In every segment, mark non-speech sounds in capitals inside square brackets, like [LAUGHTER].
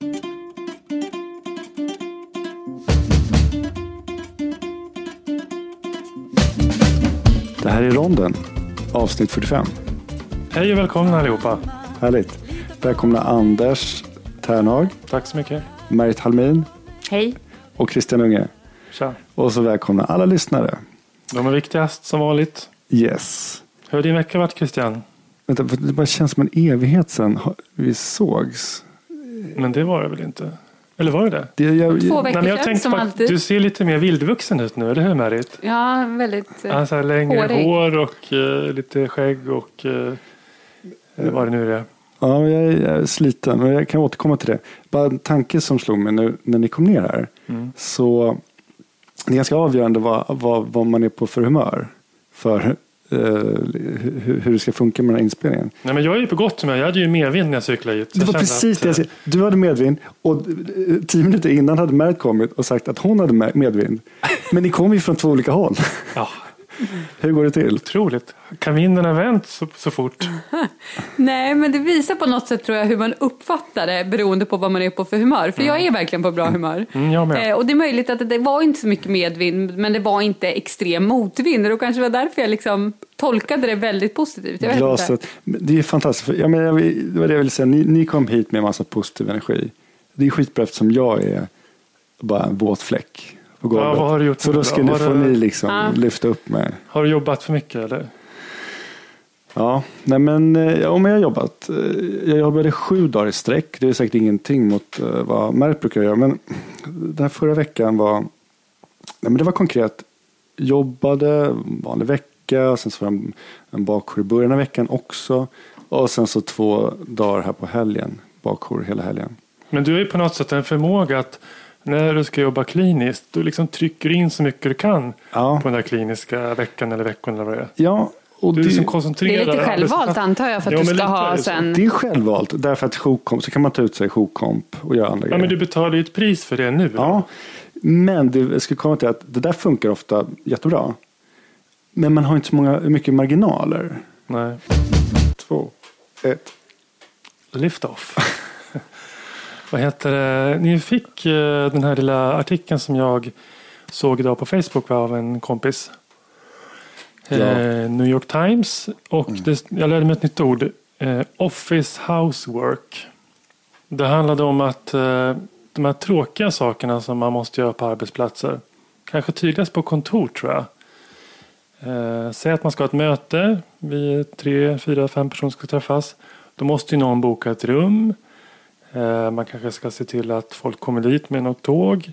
Det här är Ronden, avsnitt 45. Hej och välkomna allihopa. Härligt. Välkomna Anders Ternhag, Tack så mycket. Merit Halmin Hej. och Christian Unge. Tja. Och så välkomna alla lyssnare. De är viktigast som vanligt. Yes. Hur har din vecka varit Christian? Vänta, det bara känns som en evighet sedan vi sågs. Men det var det väl inte? Eller var det det? Det, jag, Två veckor Nej, men jag sedan tänkte som alltid. du ser lite mer vildvuxen ut nu, eller hur Merit? Ja, väldigt eh, Alltså längre hårig. hår och eh, lite skägg och eh, eh, vad det nu är. ja, jag är jag är sliten, men jag kan återkomma till det. Bara en tanke som slog mig nu när ni kom ner här. Mm. Så det är ganska avgörande vad, vad, vad man är på för humör. För hur, hur det ska funka med den här inspelningen. Nej, men jag är ju på gott humör. Jag hade ju medvind när jag cyklade hit. Det var precis att, det jag eh, säger. Du hade medvind och eh, tio minuter innan hade Märt kommit och sagt att hon hade med- medvind. Men ni kom ju från två olika håll. Ja, [LAUGHS] [LAUGHS] Hur går det till? otroligt. Kan vinden ha vänt så, så fort? [LAUGHS] Nej, men det visar på något sätt tror jag hur man uppfattar det beroende på vad man är på för humör. För jag är verkligen på bra humör. Mm, jag med. Eh, och det är möjligt att det var inte så mycket medvind, men det var inte extrem motvind. Och då kanske det var därför jag liksom tolkade det väldigt positivt. Jag vet inte. Glaset. Men Det är fantastiskt. För- Jag menar, jag vill- det var det jag ville säga. Ni, ni kom hit med en massa positiv energi. Det är skitbra eftersom jag är bara en våt fläck på golvet. Ja, vad har du gjort Så då ska ni, får du- ni liksom Ja. lyfta upp mig. Har du jobbat för mycket eller? Ja, nej men, eh, ja, men jag har jobbat. Eh, Jag jobbade sju dagar i sträck. Det är säkert ingenting mot eh, vad Mert brukar göra. Men den här förra veckan var, nej men det var konkret. Jobbade vanlig vecka. Sen så var det en, en bakjour i början av veckan också. Och sen så två dagar här på helgen. Bakjour hela helgen. Men du har ju på något sätt en förmåga att när du ska jobba kliniskt, du liksom trycker in så mycket du kan Ja, på den där kliniska veckan eller veckan eller vad det är. ja och Du det, liksom Det koncentrerar är lite självvalt antar jag för att Ja, du men ska ha det sen... det är självvalt. Därför att jourkomp så kan man ta ut sig jourkomp och göra andra Ja, men grejer. du betalar ju ett pris för det nu. Ja, men det jag skulle komma till att det där funkar ofta jättebra. Men man har inte så många, mycket marginaler. Nej. Två, ett. Lift off. [LAUGHS] vad heter det? Ni fick eh, den här lilla artikeln som jag såg idag på Facebook av en kompis. Ja. Mm. Eh, New York Times. Och det, jag lärde mig ett nytt ord. Eh, office housework. Det handlade om att eh, de här tråkiga sakerna som man måste göra på arbetsplatser. Kanske tydligast på kontor tror jag. Eh, säg att man ska ha ett möte. Vi är tre, fyra, fem personer ska träffas. Då måste ju någon boka ett rum. Eh, man kanske ska se till att folk kommer dit med något tåg.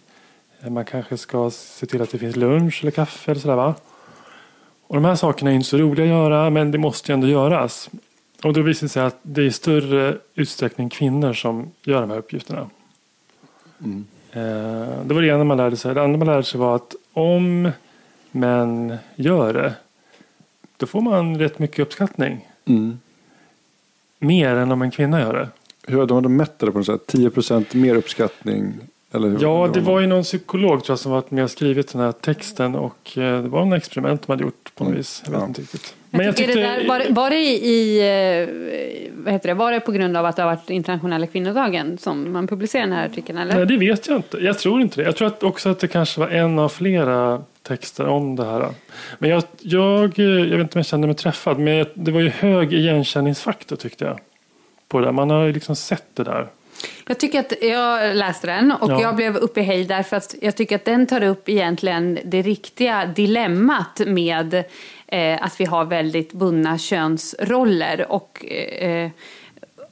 Eh, man kanske ska se till att det finns lunch eller kaffe eller sådär va. Och de här sakerna är inte så roliga att göra men det måste ju ändå göras. Och då visar det sig att det är i större utsträckning kvinnor som gör de här uppgifterna. Eh, det var det ena man lärde sig. Det andra man lärde sig var att om män gör det då får man rätt mycket uppskattning. Mm. Mer än om en kvinna gör det. Hur hade de mätt det på något sätt? 10% mer uppskattning? Eller hur Ja, det var ju någon psykolog tror jag som varit med och skrivit den här texten och eh, det var en experiment man hade gjort på något vis. Jag vet Ja. inte riktigt. Men jag tyckte, det där, var, det- var det i, eh, vad heter det, var det på grund av att det har varit internationella kvinnodagen som man publicerade den här artikeln eller? Nej, det vet jag inte. Jag tror inte det. Jag tror att också att det kanske var en av flera texter om det här. Men jag, jag, eh, jag vet inte om jag kände mig träffad, men det var ju hög igenkänningsfaktor tyckte jag. På det där. Man har ju liksom sett det där. Jag tycker att jag läste den och Ja. jag blev uppe i hej därför att jag tycker att den tar upp egentligen det riktiga dilemmat med eh, att vi har väldigt bundna könsroller och eh,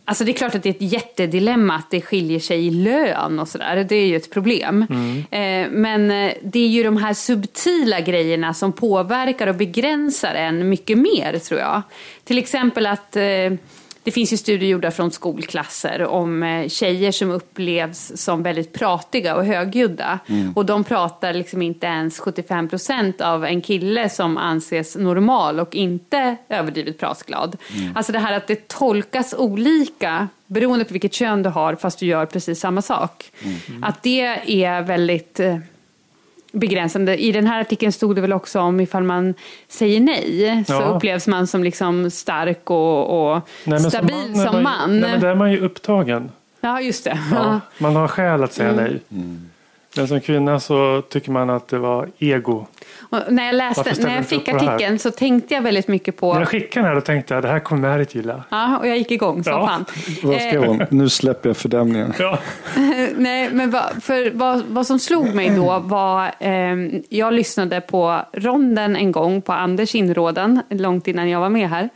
Alltså det är klart att det är ett jättedilemma att det skiljer sig i lön och sådär. Det är ju ett problem. Eh, men eh, det är ju de här subtila grejerna som påverkar och begränsar en mycket mer tror jag. Till exempel att eh, det finns ju studier gjorda från skolklasser om eh, tjejer som upplevs som väldigt pratiga och högljudda. Och de pratar liksom inte ens 75 procent av en kille som anses normal och inte överdrivet pratglad. Alltså det här att det tolkas olika beroende på vilket kön du har fast du gör precis samma sak. Att det är väldigt eh, begränsande. I den här artikeln stod det väl också om ifall man säger nej så Ja. upplevs man som liksom stark och, och Nej, men stabil som man, man. Nej, men där är man ju upptagen. Ja, just det. Ja, [LAUGHS] man har skäl att säga nej. Men som kvinna så tycker man att det var ego. Och när jag, läste, när jag fick artikeln så tänkte jag väldigt mycket på... När jag skickade den här då tänkte jag det här kommer Märit gilla. Ja, och jag gick igång som Ja. fan. [LAUGHS] Vad skrev hon? Nu släpper jag fördämningen. Ja. [LAUGHS] Nej, men vad, för vad, vad som slog mig då var, ehm, jag lyssnade på ronden en gång på Anders inrådan, långt innan jag var med här.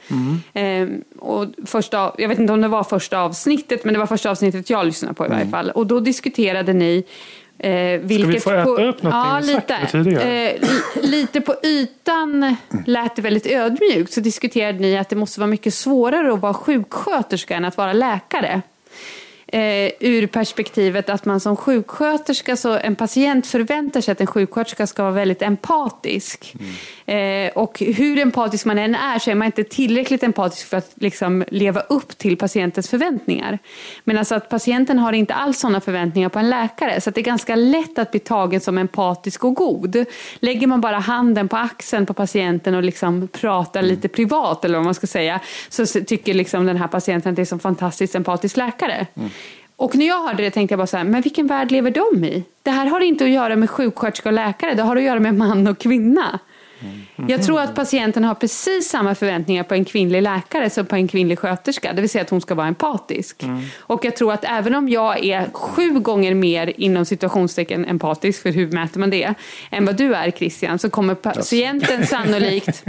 Ehm, och första, jag vet inte om det var första avsnittet, men det var första avsnittet jag lyssnade på i varje fall. Och då diskuterade ni Eh, vilket få äta på, upp någonting ja, vi sagt lite. tidigare? Eh, li- lite på ytan lät det väldigt ödmjukt. Så diskuterade ni att det måste vara mycket svårare att vara sjuksköterska än att vara läkare. Eh, ur perspektivet att man som sjuksköterska, så en patient förväntar sig att en sjuksköterska ska vara väldigt empatisk. Eh, och hur empatisk man än är så är man inte tillräckligt empatisk för att liksom leva upp till patientens förväntningar. Men alltså att patienten har inte alls sådana förväntningar på en läkare. Så att det är ganska lätt att bli tagen som empatisk och god. Lägger man bara handen på axeln på patienten och liksom pratar lite privat eller vad man ska säga. Så tycker liksom den här patienten att det är som fantastiskt empatisk läkare. Och när jag hörde det tänkte jag bara så här, men vilken värld lever de i? Det här har inte att göra med sjuksköterska och läkare, det har att göra med man och kvinna. Jag tror att patienten har precis samma förväntningar på en kvinnlig läkare som på en kvinnlig sköterska, det vill säga att hon ska vara empatisk. Och jag tror att även om jag är sju gånger mer inom situationstecken empatisk, för hur mäter man det, än vad du är Christian, så kommer patienten [LAUGHS] sannolikt,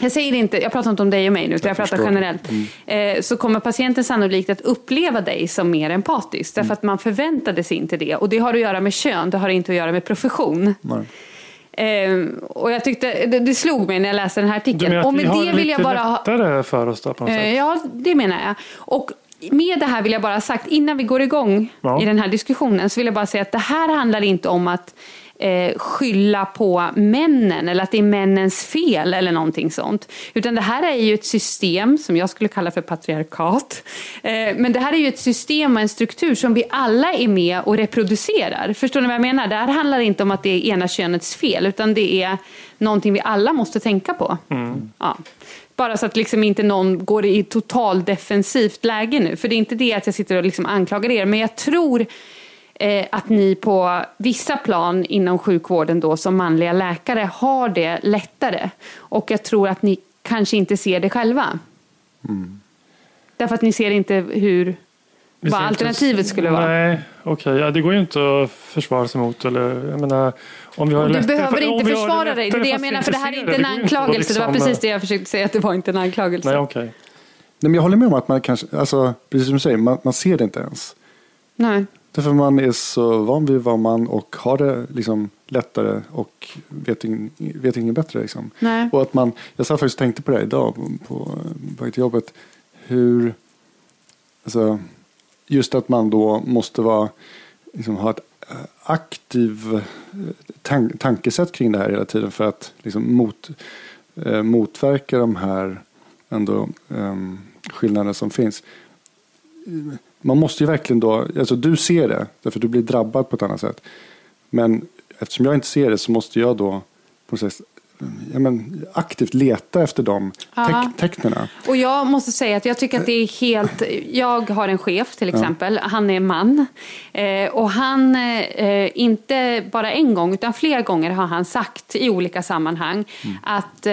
jag säger inte, jag pratar inte om dig och mig nu, utan jag, pratar förstår. generellt, eh, så kommer patienten sannolikt att uppleva dig som mer empatisk, därför att man förväntade sig inte det. Och det har att göra med kön, det har inte att göra med profession. Nej. Eh, och jag tyckte, det, det slog mig när jag läste den här Du artikeln. menar Och med det vill jag bara ha, lättare för oss då på något eh, sätt? Ja, det menar jag. Och med det här vill jag bara ha sagt, innan vi går igång Ja. i den här diskussionen, så vill jag bara säga att det här handlar inte om att eh, skylla på männen eller att det är männens fel eller någonting sånt. Utan det här är ju ett system som jag skulle kalla för patriarkat. Eh, men det här är ju ett system och en struktur som vi alla är med och reproducerar. Förstår ni vad jag menar? Det här handlar inte om att det är ena könets fel utan det är någonting vi alla måste tänka på. Ja. Bara så att liksom inte någon går i total defensivt läge nu. För det är inte det att jag sitter och liksom anklagar er. Men jag tror eh, att ni på vissa plan inom sjukvården då som manliga läkare har det lättare. Och jag tror att ni kanske inte ser det själva. Därför att ni ser inte hur, vad alternativet skulle vara. Nej, okej. Ja, det går ju inte att försvara sig mot. Eller, jag menar, om vi har du lättare- behöver om inte försvara dig. Det är det jag menar. För det här är inte en anklagelse. Det var liksom- precis det jag försökte säga. Att det var inte en anklagelse. Nej, okej. Nej, men jag håller med om att man kanske, alltså, precis som du säger, man, man ser det inte ens. Nej. Därför man är så van vid vad man och har det liksom lättare och vet, ing, vet inget bättre. Liksom. Nej. Och att man, jag satt faktiskt och tänkte på det här idag på, väg till jobbet. Hur, alltså, just att man då måste vara, liksom, ha ett eh, aktiv eh, tan- tankesätt kring det här hela tiden för att liksom, mot, eh, motverka de här ändå, eh, skillnaderna som finns. Man måste ju verkligen då, alltså du ser det, därför du blir drabbad på ett annat sätt. Men eftersom jag inte ser det så måste jag då på något sätt ja, men, aktivt leta efter de Ja. teck- tecknen. Och jag måste säga att jag tycker att det är helt... Jag har en chef till exempel, han är man. Eh, och han, eh, inte bara en gång utan flera gånger har han sagt i olika sammanhang att eh,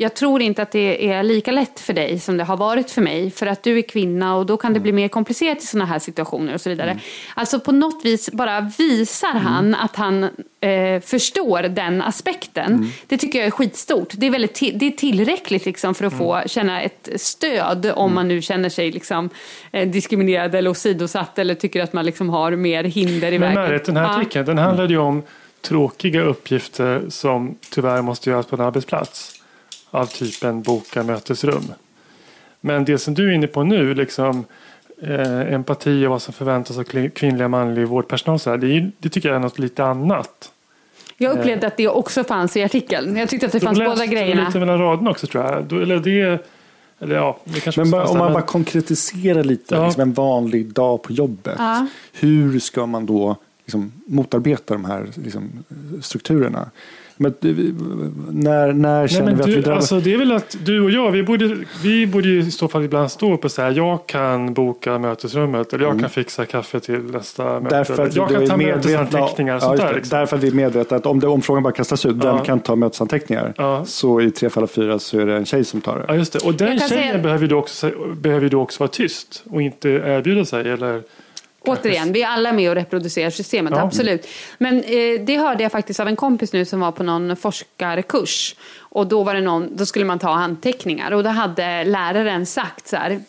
jag tror inte att det är lika lätt för dig som det har varit för mig. För att du är kvinna och då kan det bli mer komplicerat i sådana här situationer och så vidare. Alltså på något vis bara visar han att han eh, förstår den aspekten. Det tycker jag är skitstort. Det är, väldigt det är tillräckligt liksom för att få känna ett stöd om man nu känner sig liksom, eh, diskriminerad eller åsidosatt eller tycker att man liksom har mer hinder i Men vägen. Märit, den här Ja. artikeln den handlade ju om tråkiga uppgifter som tyvärr måste göras på en arbetsplats. Av typen boka mötesrum. Men det som du är inne på nu, liksom eh, empati och vad som förväntas av kli- kvinnliga manlig vårdpersonal. Så här, det, är, det tycker jag är något lite annat. Jag upplevde att det också fanns i artikeln. Jag tyckte att det fanns De båda läste grejerna. lite mellan raderna också tror jag. Då, eller det, eller ja, det kanske Men bara, om man men- bara konkretiserar lite, Ja. liksom en vanlig dag på jobbet. Ja. Hur ska man då liksom, motarbeta de här liksom, strukturerna? Men, när när Nej, känner men vi att vi du, drabbas? alltså, det är väl att du och jag, vi borde, vi borde ju i så fall ibland stå upp och säga jag kan boka mötesrummet eller jag kan fixa kaffe till nästa möte. Mm. Därför att jag vi kan ta mötesanteckningar och ja, sånt där. Liksom. Därför att vi är medvetna att om, det, om frågan bara kastas ut, vem Ja. kan ta mötesanteckningar? Ja. Så i tre fall av fyra så är det en tjej som tar det. Ja, just det. Och den tjejen säga- behöver ju då också, behöver ju då också vara tyst och inte erbjuda sig. Eller, Återigen, vi är alla med och reproducerar systemet, Ja. absolut. Men eh, det hörde jag faktiskt av en kompis nu som var på någon forskarkurs. Och då, var det någon, då skulle man ta anteckningar och då hade läraren sagt så här.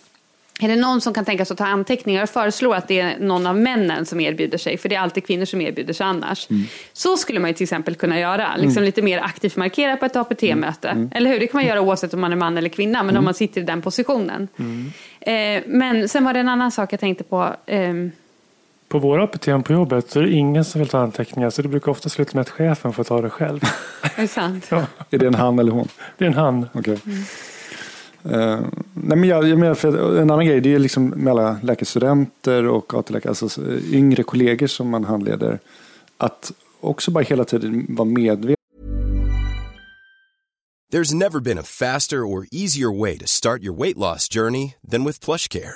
Är det någon som kan tänka sig att ta anteckningar och föreslår att det är någon av männen som erbjuder sig, för det är alltid kvinnor som erbjuder sig annars. Så skulle man ju till exempel kunna göra, liksom lite mer aktivt markera på ett APT-möte. Eller hur? Det kan man göra oavsett om man är man eller kvinna, men om man sitter i den positionen. Eh, men sen var det en annan sak jag tänkte på. ehm, på våra APT på jobbet så är det ingen som vill ta anteckningar så det brukar ofta sluta med att chefen får ta det själv. [LAUGHS] Är det sant? Ja, Är det en han eller hon? det är en han. Okej. Eh, nej men jag, jag menar för en annan grej, det är liksom med alla läkarstudenter och AT-läkare, alltså eh, yngre kollegor som man handleder, att också bara hela tiden vara medveten There's never been a faster or easier way to start your weight loss journey than with PlushCare.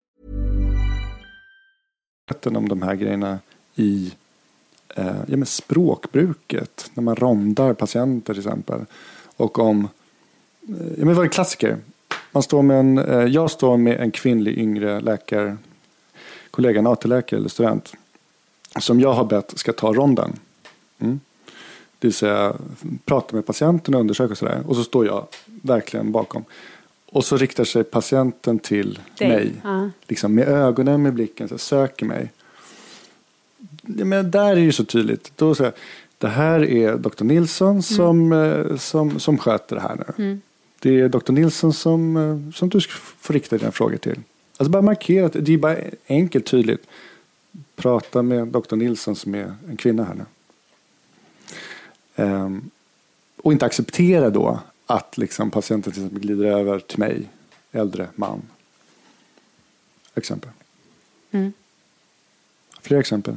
Om de här grejerna i eh, ja, men språkbruket. När man rondar patienter till exempel. Och om, eh, ja, men vad är en klassiker? Man står med en, eh, jag står med en kvinnlig yngre läkare, kollega, en AT-läkare eller student. Som jag har bett ska ta ronden. Mm. Det vill säga prata med patienten och undersöka och sådär. Och så står jag verkligen bakom. Och så riktar sig patienten till Dig. mig. Ja. Liksom med ögonen, med blicken, så här, söker mig. Men där är det ju så tydligt. Då säger jag, det här är Dr. Nilsson som, eh, som, som sköter det här nu. Det är Dr. Nilsson som, eh, som du ska få rikta dina frågor till. Alltså bara markera att det är bara enkelt tydligt. Prata med doktor Nilsson som är en kvinna här nu. Ehm, och inte acceptera då att liksom patienten till exempel glider över till mig, äldre man. Exempel. Mm. Fler exempel.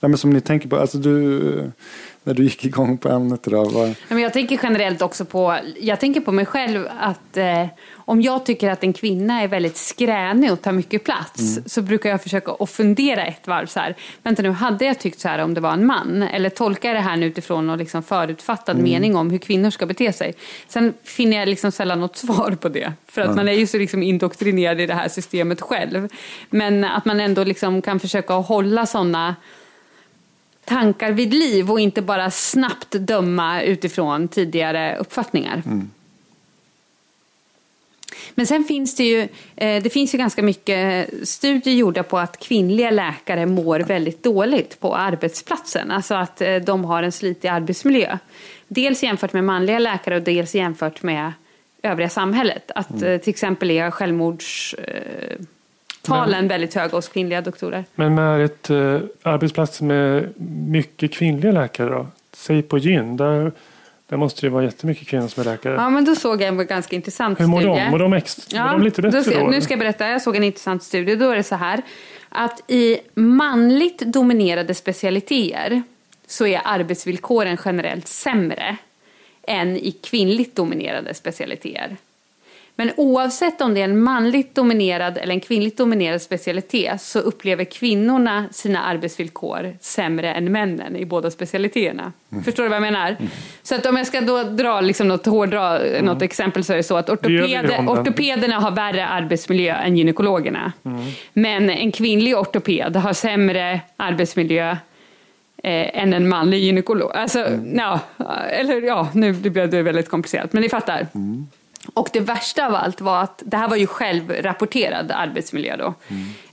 Ja, men som ni tänker på, alltså du, när du gick igång på ämnet idag. Var... Men jag tänker generellt också på, jag tänker på mig själv att eh, om jag tycker att en kvinna är väldigt skränig och tar mycket plats Mm. så brukar jag försöka att fundera ett varv så här. Vänta nu, hade jag tyckt så här om det var en man? Eller tolkar jag det här nu utifrån någon liksom förutfattad Mm. mening om hur kvinnor ska bete sig? Sen finner jag liksom sällan något [LAUGHS] svar på det. För att Ja. man är ju så liksom indoktrinerad i det här systemet själv. Men att man ändå liksom kan försöka hålla sådana tankar vid liv och inte bara snabbt döma utifrån tidigare uppfattningar. Men sen finns det ju, eh, det finns ju ganska mycket studier gjorda på att kvinnliga läkare mår väldigt dåligt på arbetsplatsen. Alltså att eh, de har en slitig arbetsmiljö. Dels jämfört med manliga läkare och dels jämfört med övriga samhället. Att Mm. eh, till exempel är självmordstalen talen väldigt höga hos kvinnliga doktorer. Men med ett eh, arbetsplats med mycket kvinnliga läkare då? Säg på gyn, där, där måste det vara jättemycket kvinnor som är läkare. Ja, men då såg jag en ganska intressant Hur mår studie. de? Mår de, ex- mår de lite bättre då? då? Nu ska jag berätta, jag såg en intressant studie. Då är det så här att i manligt dominerade specialiteter så är arbetsvillkoren generellt sämre än i kvinnligt dominerade specialiteter. Men oavsett om det är en manligt dominerad eller en kvinnligt dominerad specialitet så upplever kvinnorna sina arbetsvillkor sämre än männen i båda specialiteterna. Mm. Förstår du vad jag menar? Så att om jag ska då dra liksom något, hårdra, något exempel så är det så att Mm. Ortopeder, ortopederna har värre arbetsmiljö än gynekologerna. Mm. Men en kvinnlig ortoped har sämre arbetsmiljö eh, än en manlig gynekolog. Alltså, ja, eller ja, nu blev det väldigt komplicerat, men ni fattar. Och det värsta av allt var att, det här var ju självrapporterad arbetsmiljö då.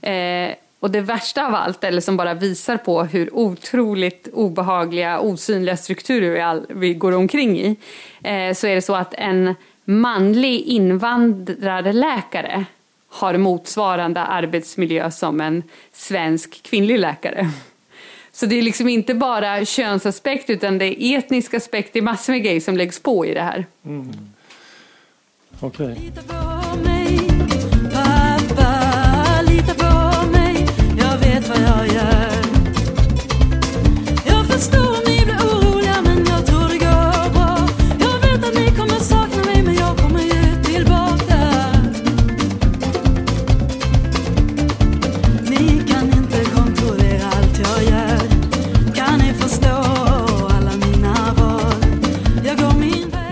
Eh, och det värsta av allt, eller som bara visar på hur otroligt obehagliga, osynliga strukturer vi, all, vi går omkring i, eh, så är det så att en manlig invandrarläkare har motsvarande arbetsmiljö som en svensk kvinnlig läkare. Så det är liksom inte bara könsaspekt utan det är etnisk aspekt, det är massor med grejer som läggs på i det här. Mm. Okej. Pappa,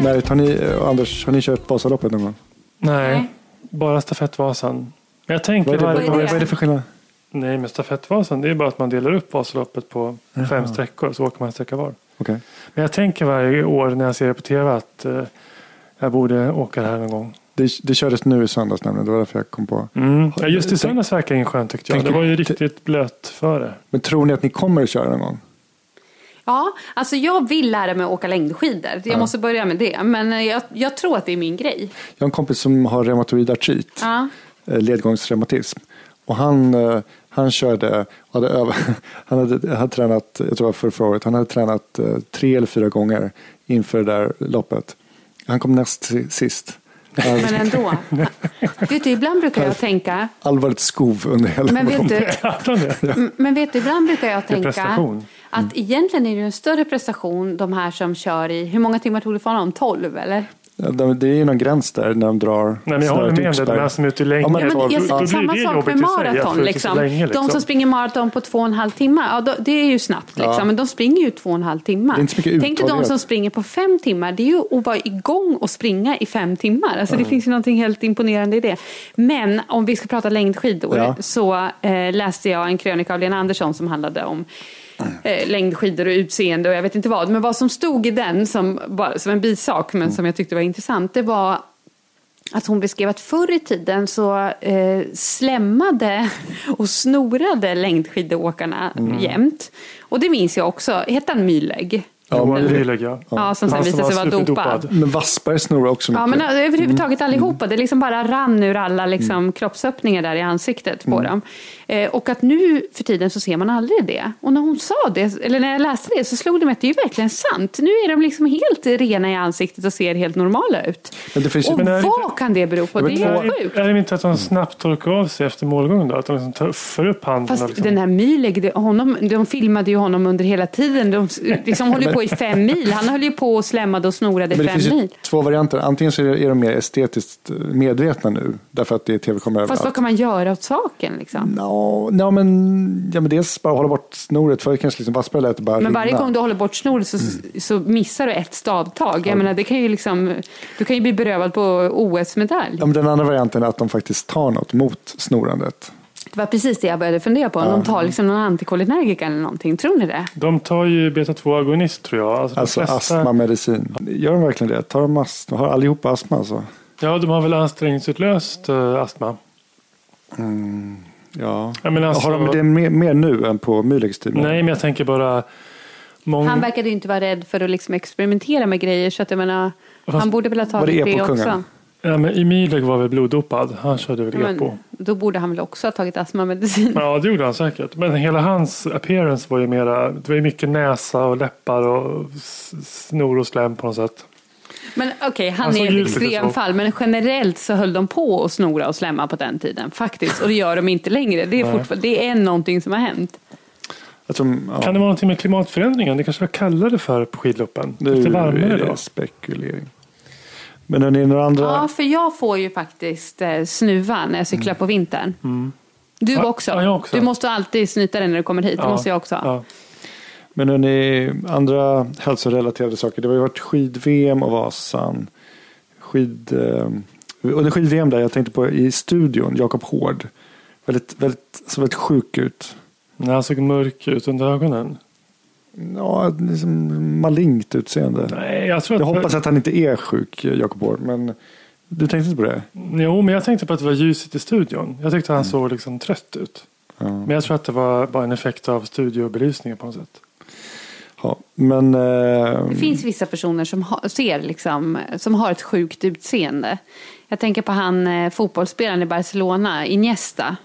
Merit, har ni, Anders, har ni kört Vasaloppet någon gång? Nej, bara stafettvasan. Men jag tänker Vad är, det, varje vad, gång- vad är det för skillnad? Nej, men stafettvasan det är bara att man delar upp Vasaloppet på Jaha. fem sträckor så åker man en sträcka var. Okej. Men jag tänker varje år när jag ser det på tv att eh, jag borde åka det här någon gång. Det, det kördes nu i söndags nämligen, det var därför jag kom på. Mm. Ja, just i söndags verkar ingen skön tyckte jag. Tänker- Det var ju riktigt blöt före. Men tror ni att ni kommer att köra någon gång? Ja, alltså jag vill lära mig att åka längdskidor. Jag Ja. måste börja med det. Men eh, jag, jag tror att det är min grej. Jag har en kompis som har reumatoid artrit, Ja. eh, ledgångsreumatism. Och han, eh, han körde, hade över, [LAUGHS] han hade, hade tränat, jag tror det var för förra året, han hade tränat tre eller fyra gånger inför det där loppet. Han kom näst si- sist. [LAUGHS] Men ändå. [LAUGHS] vet du, ibland brukar jag tänka... allvarligt skov under hela Men vet du, Men vet du, ibland brukar jag Det är tänka att egentligen är det en större prestation de här som kör i, hur många timmar tog det för honom? 12 eller? Ja, de- det är ju någon gräns där när de drar Nej, men jag håller med det. De här som är ute länge. Ja, men- Ja, men jag, då blir samma sak med maraton. Liksom. länge, liksom. De som springer maraton på två och en halv timme, ja, då, det är ju snabbt. Liksom. Ja. Men de springer ju två och en halv timme. Tänk dig de som springer på fem timmar. Det är ju att vara igång och springa i fem timmar. Alltså, Det finns ju någonting helt imponerande i det. Men om vi ska prata längdskidor Ja. så eh, läste jag en krönika av Lena Andersson som handlade om eh, längdskidor och utseende och jag vet inte vad. Men vad som stod i den som, som en bisak men som jag tyckte var intressant det var att hon beskrev att förr i tiden så eh, slämmade [LAUGHS] och snorade längdskidåkarna Mm. jämt. Och det minns jag också. Hette han Mylägg? Johan men- Myhrlegg ja. Ja, som sen visade sig var vara dopad. Men Wassberg snorar också mycket. Ja, men överhuvudtaget Mm. allihopa. Det liksom bara rann ur alla liksom, kroppsöppningar där i ansiktet på Mm. dem. Eh, och att nu för tiden så ser man aldrig det. Och när hon sa det, eller när jag läste det, så slog det mig att det är ju verkligen sant. Nu är de liksom helt rena i ansiktet och ser helt normala ut. Men det finns och det vad kan det bero på? Det är helt sjukt. Är det inte att de snabbt torkar av sig efter målgången då? Att de liksom tar för upp handen? Fast liksom... den här det- honom, de filmade ju honom under hela tiden. De liksom [LAUGHS] höll ju på i fem mil. Han höll ju på och slämmade och snorade i fem finns ju mil. två varianter. Antingen så är de mer estetiskt medvetna nu. Därför att det är tv-kameror Fast vad kan man göra åt saken liksom? Ja, ja, men, ja, men dels bara hålla bort snoret. För kanske liksom Wassberg lät bara Men varje rinna. gång du håller bort snoret så, Mm. så missar du ett stavtag. Jag menar, det kan ju liksom, du kan ju bli berövad på OS-medalj. Ja, men den andra varianten är att de faktiskt tar något mot snorandet. Det var precis det jag började fundera på. Om de tar liksom någon antikolinergika eller någonting. Tror ni det? De tar ju beta-2-agonist tror jag. Alltså, Alltså flesta- astmamedicin. Gör de verkligen det? Tar de astma? Har allihopa astma alltså? Ja, de har väl ansträngningsutlöst uh, astma. Mm, ja. Jag menar, alltså- Har de det mer, mer nu än på tid? Nej, men jag tänker bara... Många... Han verkade ju inte vara rädd för att liksom experimentera med grejer. Så att jag menar, Fast- han borde väl ha det tagit det, epokungen? också. Ja, men Emileg var väl bloddopad. Han körde väl Ja, epo. Men, då borde han väl också ha tagit astmamedicin. Ja, det gjorde han säkert. Men hela hans appearance var ju mera... Det var ju mycket näsa och läppar och snor och slem på något sätt. Men okej, han Han såg är ett extremfall. Men generellt så höll de på att snora och slämma på den tiden. Faktiskt. Och det gör de inte längre. Det är, fortfarande, det är någonting som har hänt. Tror, ja. Kan det vara någonting med klimatförändringen? Det kanske var kallare för på skidloppen. Nu Lite varmare är det då. spekulering. Men hörni, några andra? Ja, för jag får ju faktiskt eh, snuva när jag cyklar på vintern. Du Ja, också. ja, jag också. Du måste alltid snyta dig när du kommer hit. Det Ja, måste jag också. Ja. Men hörni, andra hälsorelaterade saker. Det har ju varit skid-VM och Vasan. Skid, eh, under skid-VM där jag tänkte på i studion, Jakob Hård. Väldigt, väldigt, så väldigt sjuk ut. När han såg mörk ut under ögonen. Ja, liksom malignt utseende. Nej, jag tror jag att- hoppas att han inte är sjuk, Jakob Hård. Men du tänkte inte på det? Jo, men jag tänkte på att det var ljuset i studion. Jag tyckte han såg liksom trött ut. Ja. Men jag tror att det var bara en effekt av studiobelysningen på något sätt. Ja, men... Eh, Det finns vissa personer som har, ser liksom, som har ett sjukt utseende. Jag tänker på han eh, fotbollsspelaren i Barcelona, Iniesta.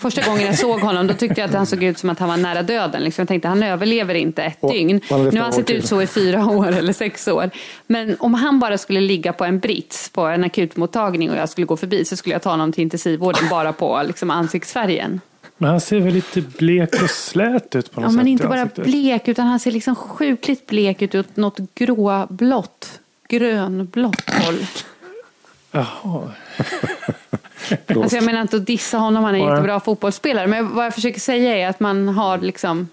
Första gången jag såg honom då tyckte jag att han såg ut som att han var nära döden. Liksom. Jag tänkte han överlever inte ett Och- dygn. Nu har han sett ut så i fyra [LAUGHS] år eller sex år. Men om han bara skulle ligga på en brits på en akutmottagning och jag skulle gå förbi så skulle jag ta honom till intensivvården bara på liksom, ansiktsfärgen. Men han ser väl lite blek och slät ut på något Ja, sätt. men i inte bara ansiktet. blek utan han ser liksom sjukligt blek ut åt något gråblått, grönblått håll. Jaha. Alltså jag menar inte att dissa honom, han är en jättebra fotbollsspelare. Men vad jag försöker säga är att man har liksom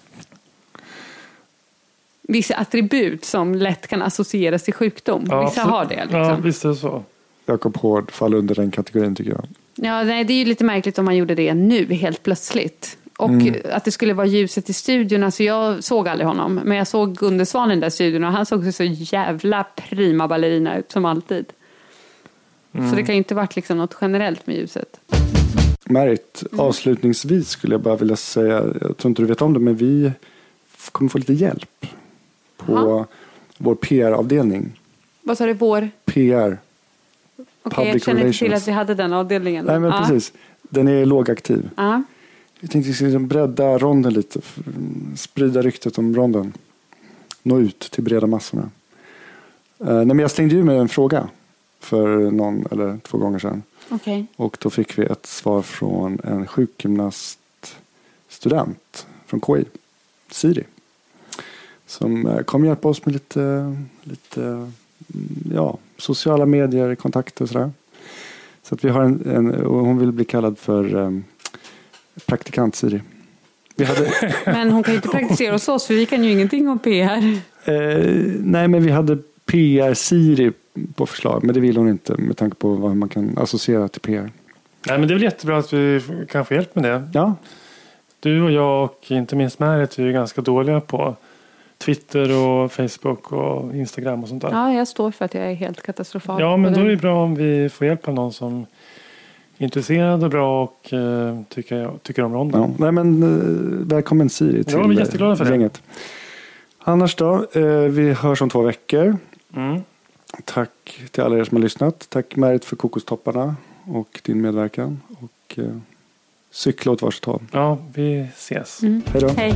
vissa attribut som lätt kan associeras till sjukdom. Ja, vissa absolut. har det. Liksom. Ja, Ja, visst är det så. Jakob Hård faller under den kategorin tycker jag. nej, det är ju lite märkligt om man gjorde det nu helt plötsligt. Och Mm. att det skulle vara ljuset i studion. Alltså jag såg aldrig honom. Men jag såg Gunde Svan i den där studion och han såg så jävla prima ballerina ut som alltid. Mm. Så det kan ju inte varit liksom något generellt med ljuset. Marit, avslutningsvis skulle jag bara vilja säga, jag tror inte du vet om det, men vi kommer få lite hjälp på Jaha. vår PR-avdelning. Vad sa du, vår? PR. Okej, jag Public känner inte till att vi hade den avdelningen. Nej men Ja. precis, den är lågaktiv. Ja. Jag tänkte liksom bredda ronden lite, sprida ryktet om ronden. Nå ut till breda massorna. Eh, nej, men jag slängde ju med en fråga för någon eller två gånger sedan. Okej. Och då fick vi ett svar från en sjukgymnaststudent från KI, Siri. Som eh, kommer hjälpa oss med lite, lite mm, ja, sociala medier, kontakter och sådär. Så att vi har en, en hon vill bli kallad för um, praktikant Siri. [LAUGHS] Men hon kan ju inte praktisera hos oss för vi kan ju ingenting om PR. eh, nej men vi hade PR Siri på förslag men det vill hon inte med tanke på vad man kan associera till PR. Nej, men det är väl jättebra att vi kan få hjälp med det. Ja. Du och jag och inte minst Märit är ju ganska dåliga på Twitter och Facebook och Instagram och sånt där. Ja, jag står för att jag är helt katastrofal. Ja, men då är det. det bra om vi får hjälp av någon som är intresserad och bra och eh, tycker, tycker om ronden. Ja, nej men eh, välkommen Siri till Ja, vi är jätteglada för det. gänget. Annars då, eh, vi hörs om två veckor. Mm. Tack till alla er som har lyssnat. Tack Märit för kokostopparna och din medverkan. Och eh, cykla åt varsitt håll. Ja, vi ses. Mm. Hej då. Hej.